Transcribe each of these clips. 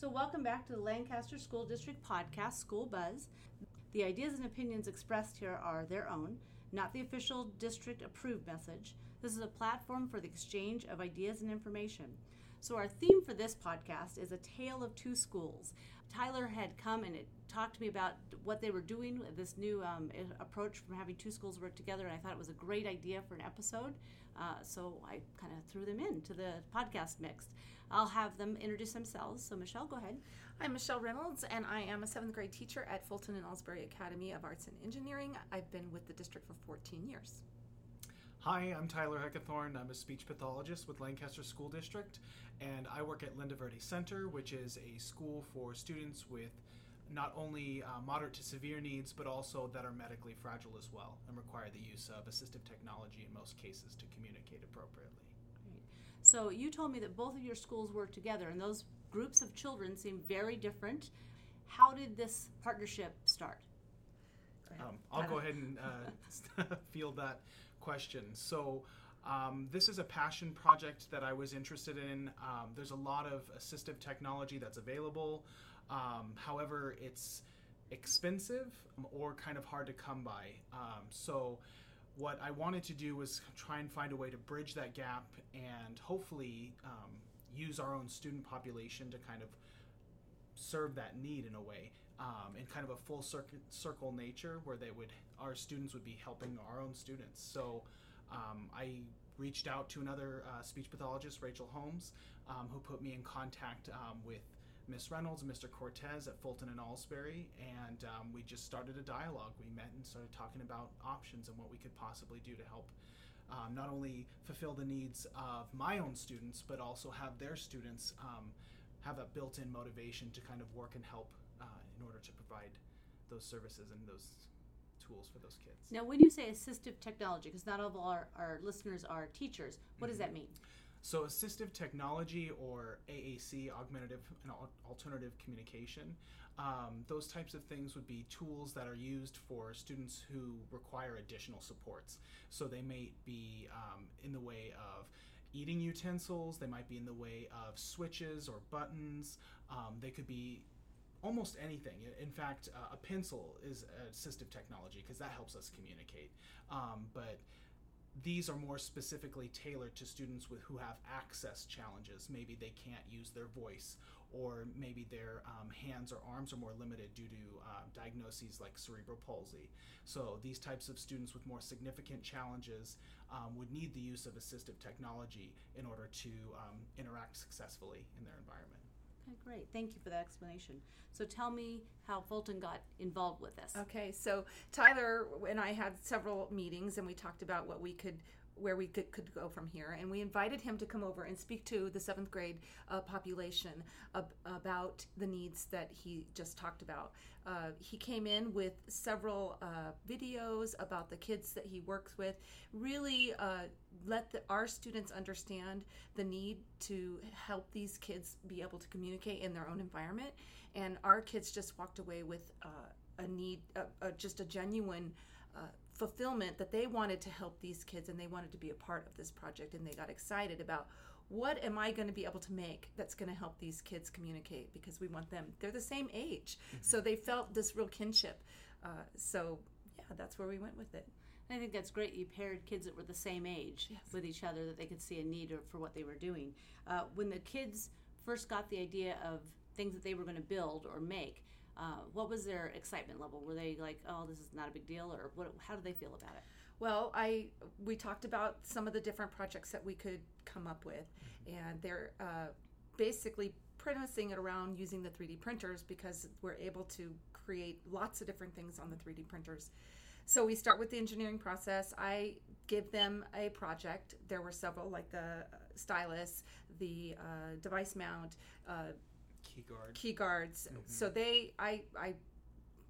So, welcome back to the Lancaster School District podcast, School Buzz. The ideas and opinions expressed here are their own, not the official district approved message. This is a platform for the exchange of ideas and information. So, our theme for this podcast is A Tale of Two Schools. Tyler had come and it talked to me about what they were doing, this new um, approach from having two schools work together, and I thought it was a great idea for an episode. Uh, so I kind of threw them into the podcast mix. I'll have them introduce themselves. So, Michelle, go ahead. I'm Michelle Reynolds, and I am a seventh grade teacher at Fulton and Alsbury Academy of Arts and Engineering. I've been with the district for 14 years. Hi, I'm Tyler Heckathorn. I'm a speech pathologist with Lancaster School District, and I work at Linda Verde Center, which is a school for students with not only uh, moderate to severe needs, but also that are medically fragile as well and require the use of assistive technology in most cases to communicate appropriately. Great. So you told me that both of your schools work together, and those groups of children seem very different. How did this partnership start? Um, I'll go ahead and uh, field that question. So. Um, this is a passion project that I was interested in. Um, there's a lot of assistive technology that's available. Um, however, it's expensive or kind of hard to come by. Um, so, what I wanted to do was try and find a way to bridge that gap and hopefully um, use our own student population to kind of serve that need in a way. Um, in kind of a full circuit, circle nature where they would our students would be helping our own students so um, i reached out to another uh, speech pathologist rachel holmes um, who put me in contact um, with Miss Reynolds Mr. Cortez at Fulton and Alsbury, and um, we just started a dialogue. We met and started talking about options and what we could possibly do to help um, not only fulfill the needs of my own students, but also have their students um, have a built in motivation to kind of work and help in order to provide those services and those tools for those kids. Now, when you say assistive technology, because not all of our, our listeners are teachers, what mm-hmm. does that mean? So, assistive technology or AAC, augmentative and alternative communication, um, those types of things would be tools that are used for students who require additional supports. So, they may be um, in the way of eating utensils, they might be in the way of switches or buttons, um, they could be almost anything. In fact, uh, a pencil is assistive technology because that helps us communicate. Um, but these are more specifically tailored to students with who have access challenges. Maybe they can't use their voice, or maybe their um, hands or arms are more limited due to uh, diagnoses like cerebral palsy. So these types of students with more significant challenges um, would need the use of assistive technology in order to um, interact successfully in their environment. Okay, great. Thank you for that explanation. So tell me how Fulton got involved with this. Okay, so Tyler and I had several meetings and we talked about what we could where we could, could go from here. And we invited him to come over and speak to the seventh grade uh, population ab- about the needs that he just talked about. Uh, he came in with several uh, videos about the kids that he works with, really uh, let the, our students understand the need to help these kids be able to communicate in their own environment. And our kids just walked away with uh, a need, just a genuine uh, fulfillment that they wanted to help these kids and they wanted to be a part of this project and they got excited about what am I going to be able to make that's going to help these kids communicate because we want them they're the same age mm-hmm. so they felt this real kinship uh, so yeah that's where we went with it I think that's great. You paired kids that were the same age yes. with each other that they could see a need for what they were doing. Uh, when the kids first got the idea of things that they were going to build or make, uh, what was their excitement level? Were they like, "Oh, this is not a big deal," or what? How do they feel about it? Well, I we talked about some of the different projects that we could come up with, and they're uh, basically premising it around using the 3D printers because we're able to create lots of different things on the 3D printers. So we start with the engineering process. I give them a project. There were several, like the stylus, the uh, device mount, uh, key guard. Key guards. Mm-hmm. so they i i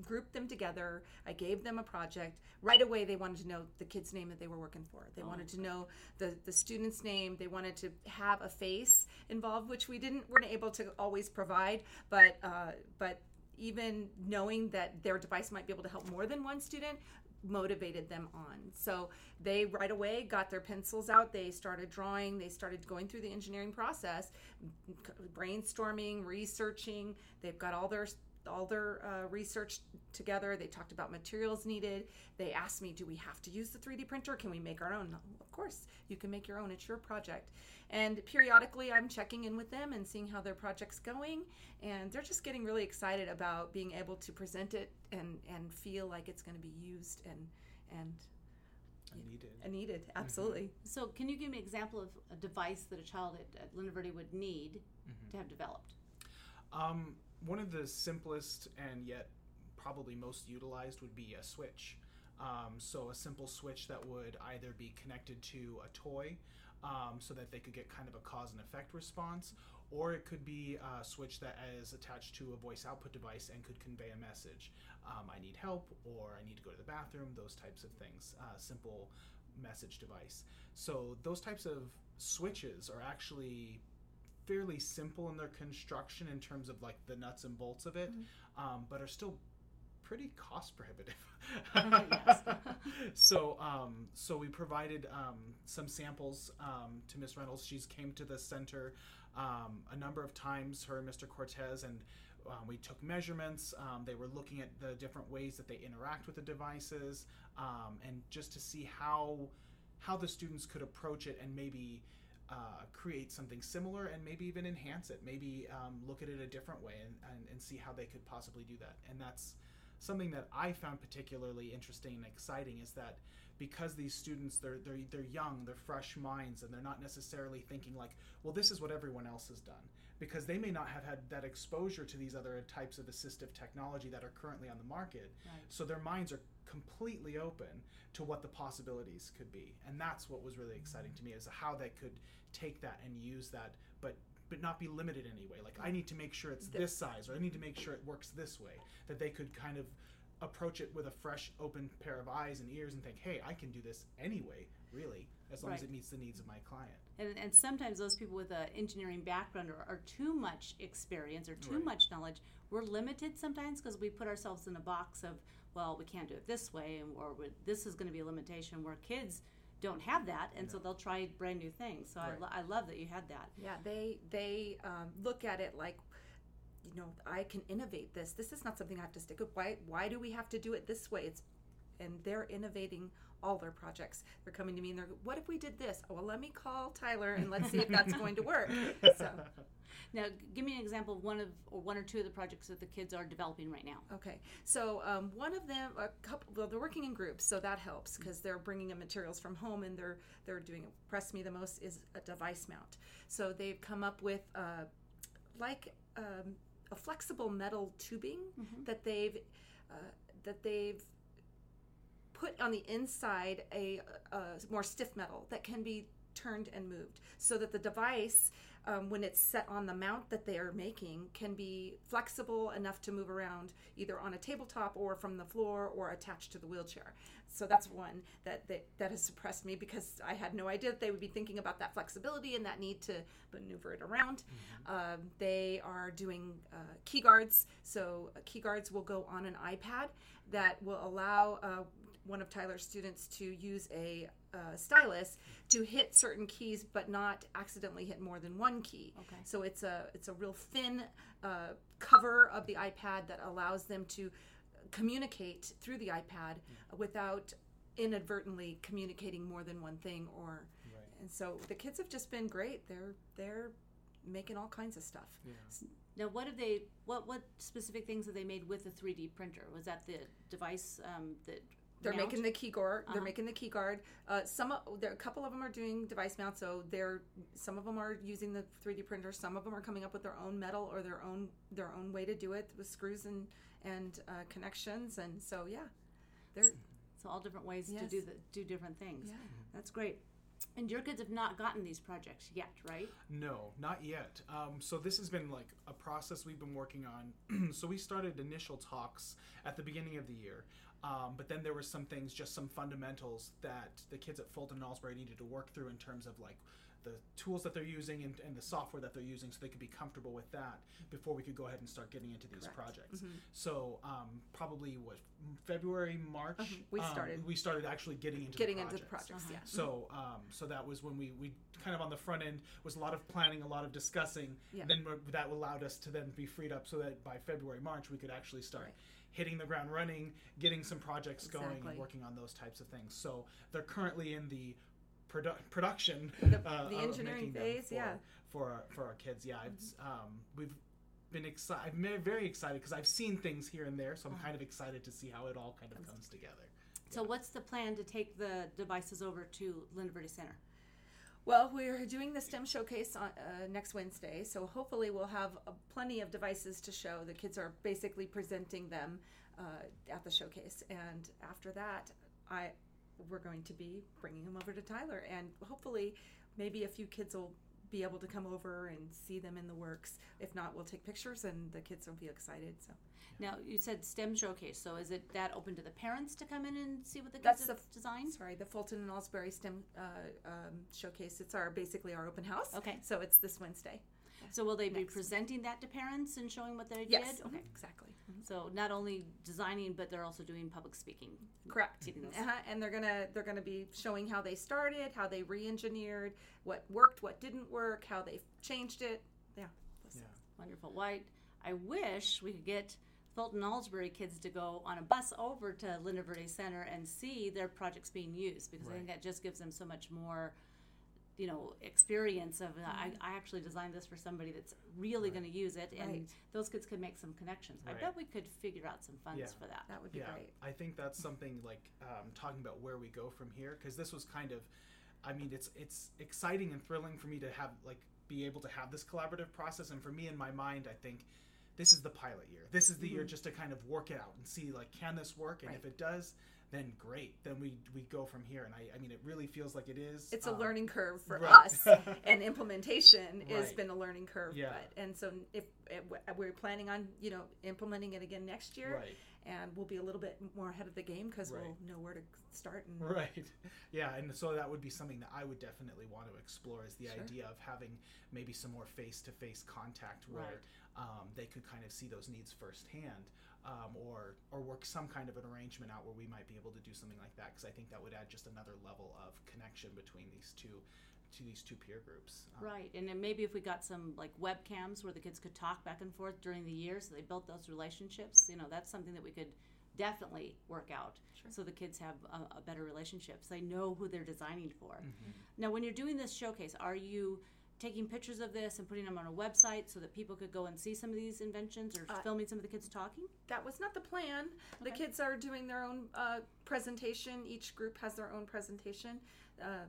grouped them together. I gave them a project. Right away they wanted to know the kid's name that they were working for. They oh, wanted to know the the student's name. They wanted to have a face involved which we didn't weren't able to always provide. But uh, but even knowing that their device might be able to help more than one student motivated them on. So they right away got their pencils out. They started drawing. They started going through the engineering process, brainstorming, researching. They've got all their all their uh, research together. They talked about materials needed. They asked me, "Do we have to use the 3D printer? Can we make our own?" Of course, you can make your own. It's your project. And periodically, I'm checking in with them and seeing how their project's going. And they're just getting really excited about being able to present it and and feel like it's going to be used and and needed. needed, absolutely. So, can you give me an example of a device that a child at, at Linda Verde would need to have developed? Um, one of the simplest and yet probably most utilized would be a switch. Um, so a simple switch that would either be connected to a toy um, so that they could get kind of a cause and effect response, or it could be a switch that is attached to a voice output device and could convey a message. Um, I need help, or I need to go to the bathroom, those types of things. Uh, simple message device. So those types of switches are actually fairly simple in their construction in terms of like the nuts and bolts of it, um, but are still pretty cost prohibitive. So um, so we provided um, some samples um, to Miss Reynolds. She's came to the center um, a number of times. Her and Mr. Cortez and. Um, we took measurements. Um, they were looking at the different ways that they interact with the devices, um, and just to see how how the students could approach it and maybe uh, create something similar and maybe even enhance it. Maybe um, look at it a different way and, and, and see how they could possibly do that. And that's something that I found particularly interesting and exciting is that because these students they're they're they're young, they're fresh minds, and they're not necessarily thinking like, well, this is what everyone else has done. Because they may not have had that exposure to these other types of assistive technology that are currently on the market. Right. So their minds are completely open to what the possibilities could be. And that's what was really exciting to me is how they could take that and use that, but but not be limited in any way. Like I need to make sure it's this size or I need to make sure it works this way. That they could kind of approach it with a fresh open pair of eyes and ears and think, hey, I can do this anyway, really, as long as it meets the needs of my client. And, and sometimes those people with an engineering background or, or too much experience or too Right. much knowledge, we're limited sometimes because we put ourselves in a box of, well, we can't do it this way, and or this is going to be a limitation. Where kids don't have that, and so they'll try brand new things. So I, lo- I love that you had that. Yeah, they they um, look at it like, you know, I can innovate this. This is not something I have to stick with. Why why do we have to do it this way? It's and they're innovating all their projects. They're coming to me and they're, what if we did this? Oh, well, let me call Tyler and let's see if that's going to work. So, Now, give me an example of one of or one or two of the projects that the kids are developing right now. okay. So um, one of them, a couple, well, they're working in groups, so that helps because they're bringing in materials from home and they're they're doing. Impressed me the most is a device mount. So they've come up with uh, like um, a flexible metal tubing that they've uh, that they've put on the inside a, a more stiff metal that can be turned and moved so that the device um, when it's set on the mount that they are making can be flexible enough to move around either on a tabletop or from the floor or attached to the wheelchair. So that's one that that, that has suppressed me because i had no idea that they would be thinking about that flexibility and that need to maneuver it around. Um, they are doing uh, key guards. So uh, key guards will go on an ipad that will allow uh, one of Tyler's students to use a uh, stylus to hit certain keys, but not accidentally hit more than one key. Okay. So it's a it's a real thin uh, cover of the iPad that allows them to communicate through the iPad without inadvertently communicating more than one thing. Or Right. and so the kids have just been great. They're they're making all kinds of stuff. Yeah. Now, what have they? What what specific things have they made with the 3D printer? Was that the device um, that They're mount? making the key guard. They're Uh-huh. making the key guard. Uh, some, of- there, a couple of them are doing device mount. So they're some of them are using the 3D printer. Some of them are coming up with their own metal or their own their own way to do it with screws and and uh, connections. And so yeah, they're So all different ways to do the do different things. Yeah. That's great. And your kids have not gotten these projects yet, right? No, not yet. Um, so this has been like a process we've been working on. so we started initial talks at the beginning of the year. Um, but then there were some things, just some fundamentals that the kids at Fulton and Alsbury needed to work through in terms of like the tools that they're using and, and the software that they're using so they could be comfortable with that before we could go ahead and start getting into these Correct. projects. So um, probably what February, March, Uh-huh. We um, started. we started actually getting into Getting the into the projects. projects, yeah. So, um, so that was when we, we kind of on the front end was a lot of planning, a lot of discussing. Yeah. Then that allowed us to then be freed up so that by February, March, we could actually start Right. Hitting the ground running, getting some projects going, and working on those types of things. So they're currently in the produ- production, The- uh, the of engineering making them phase, for, yeah. Mm-hmm. for our, for our kids. Yeah, it's um, we've been excited. I'm very excited because I've seen things here and there, so Uh-huh. I'm kind of excited to see how it all kind of comes together. So, what's the plan to take the devices over to Linda Verde Center? Well, we're doing the STEM showcase on uh, next Wednesday, so hopefully we'll have uh, plenty of devices to show. The kids are basically presenting them uh, at the showcase, and after that, I we're going to be bringing them over to Tyler, and hopefully, maybe a few kids will be able to come over and see them in the works. If not, we'll take pictures, and the kids will be excited. So Now, you said STEM showcase, so is it that open to the parents to come in and see what the That's kids the- have designed? sorry, the Fulton and Alsbury STEM uh, um, showcase. It's our basically our open house. Okay. so it's this Wednesday. So, will they be Next. presenting that to parents and showing what they Yes, did? Okay. exactly. So, not only designing, but they're also doing public speaking. Correct. Getting. Uh-huh. And they're gonna they're gonna be showing how they started, how they re-engineered, what worked, what didn't work, how they changed it. Yeah. Yeah. Wonderful. Why? I wish we could get Fulton Alsbury kids to go on a bus over to Linda Verde Center and see their projects being used because I think that just gives them so much more, you know, experience of. uh, I, I actually designed this for somebody that's really going to use it, and Right. those kids could make some connections. I bet we could figure out some funds Yeah. for that. That would be yeah, great. I think that's something like um, talking about where we go from here because this was kind of, I mean, it's it's exciting and thrilling for me to have like be able to have this collaborative process, and for me in my mind, I think this is the pilot year. This is the year just to kind of work it out and see like can this work, and Mm-hmm. Right. if it does, then great. Then we we go from here, and I I mean it really feels like it is. It's a um, learning curve for right. us, and implementation has been a learning curve. Yeah. But, and so if, if we're planning on you know implementing it again next year, Right. And we'll be a little bit more ahead of the game because Right. we'll know where to start. And Right. Yeah, and so that would be something that I would definitely want to explore is the Sure. idea of having maybe some more face-to-face contact where Right. um, they could kind of see those needs firsthand, um, or or work some kind of an arrangement out where we might be able to do something like that because I think that would add just another level of connection between these two to these two peer groups. Um, Right, and then maybe if we got some like webcams where the kids could talk back and forth during the year, so they built those relationships. You know, that's something that we could definitely work out, Sure. so the kids have a, a better relationship. So they know who they're designing for. Mm-hmm. Now, when you're doing this showcase, are you taking pictures of this and putting them on a website so that people could go and see some of these inventions, or Uh, filming some of the kids talking? that was not the plan. The kids are doing their own uh, presentation. Each group has their own presentation. Uh,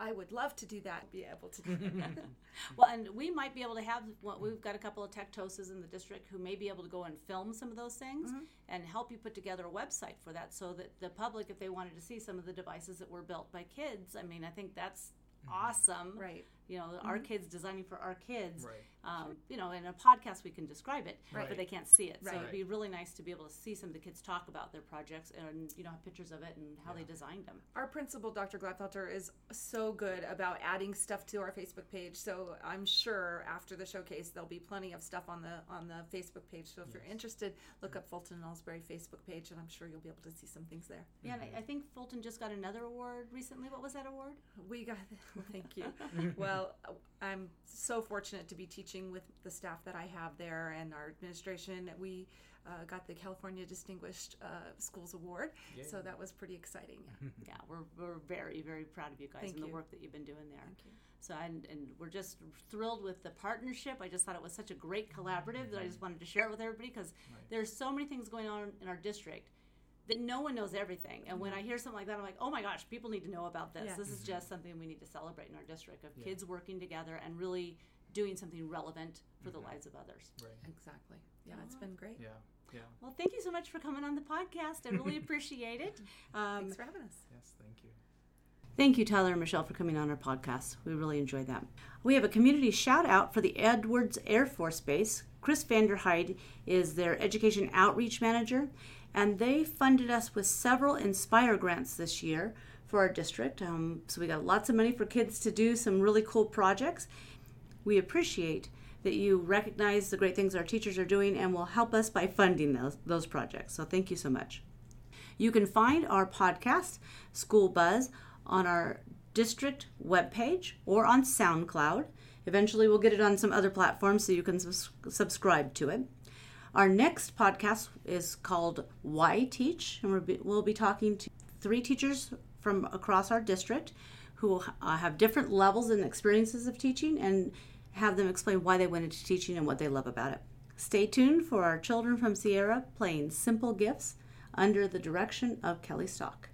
I would love to do that. Be able to do that. Well, and we might be able to have. Well, we've got a couple of tech TOSAs in the district who may be able to go and film some of those things Mm-hmm. and help you put together a website for that, so that the public, if they wanted to see some of the devices that were built by kids, I mean, I think that's awesome. right. You know, our kids designing for our kids. Right. Um, You know, in a podcast we can describe it, Right. but they can't see it. So Right. it'd be really nice to be able to see some of the kids talk about their projects and you know have pictures of it and how they designed them. Our principal, Dr. Gladfelter, is so good about adding stuff to our Facebook page. So I'm sure after the showcase there'll be plenty of stuff on the on the Facebook page. So if you're interested, look up Fulton and Alsbury Facebook page, and I'm sure you'll be able to see some things there. Yeah, I, I think Fulton just got another award recently. What was that award? We got. Thank you. well, I'm so fortunate to be teaching with the staff that I have there and our administration. We uh, got the California Distinguished uh, Schools Award, so that was pretty exciting. yeah, we're, we're very, very proud of you guys Thank and the work that you've been doing there. Thank you. So, and, and we're just thrilled with the partnership. I just thought it was such a great collaborative that I just wanted to share it with everybody because there's so many things going on in our district that no one knows everything. And when I hear something like that, I'm like, oh my gosh, people need to know about this. Yeah. This is just something we need to celebrate in our district of kids working together and really doing something relevant for the lives of others. Right. Exactly. Yeah, it's been great. Yeah. Yeah. Well, thank you so much for coming on the podcast. I really appreciate it. Um, Thanks for having us. Yes. Thank you. Thank you, Tyler and Michelle, for coming on our podcast. We really enjoyed that. We have a community shout out for the Edwards Air Force Base. Chris Vanderheide is their education outreach manager, And they funded us with several Inspire grants this year for our district. Um, so we got lots of money for kids to do some really cool projects. We appreciate that you recognize the great things our teachers are doing and will help us by funding those, those projects. So thank you so much. You can find our podcast, School Buzz, on our district webpage or on SoundCloud. Eventually, we'll get it on some other platforms so you can subscribe to it. Our next podcast is called Why Teach, and we'll be, we'll be talking to three teachers from across our district who uh, have different levels and experiences of teaching and have them explain why they went into teaching and what they love about it. Stay tuned for our children from Sierra playing Simple Gifts under the direction of Kelly Stock.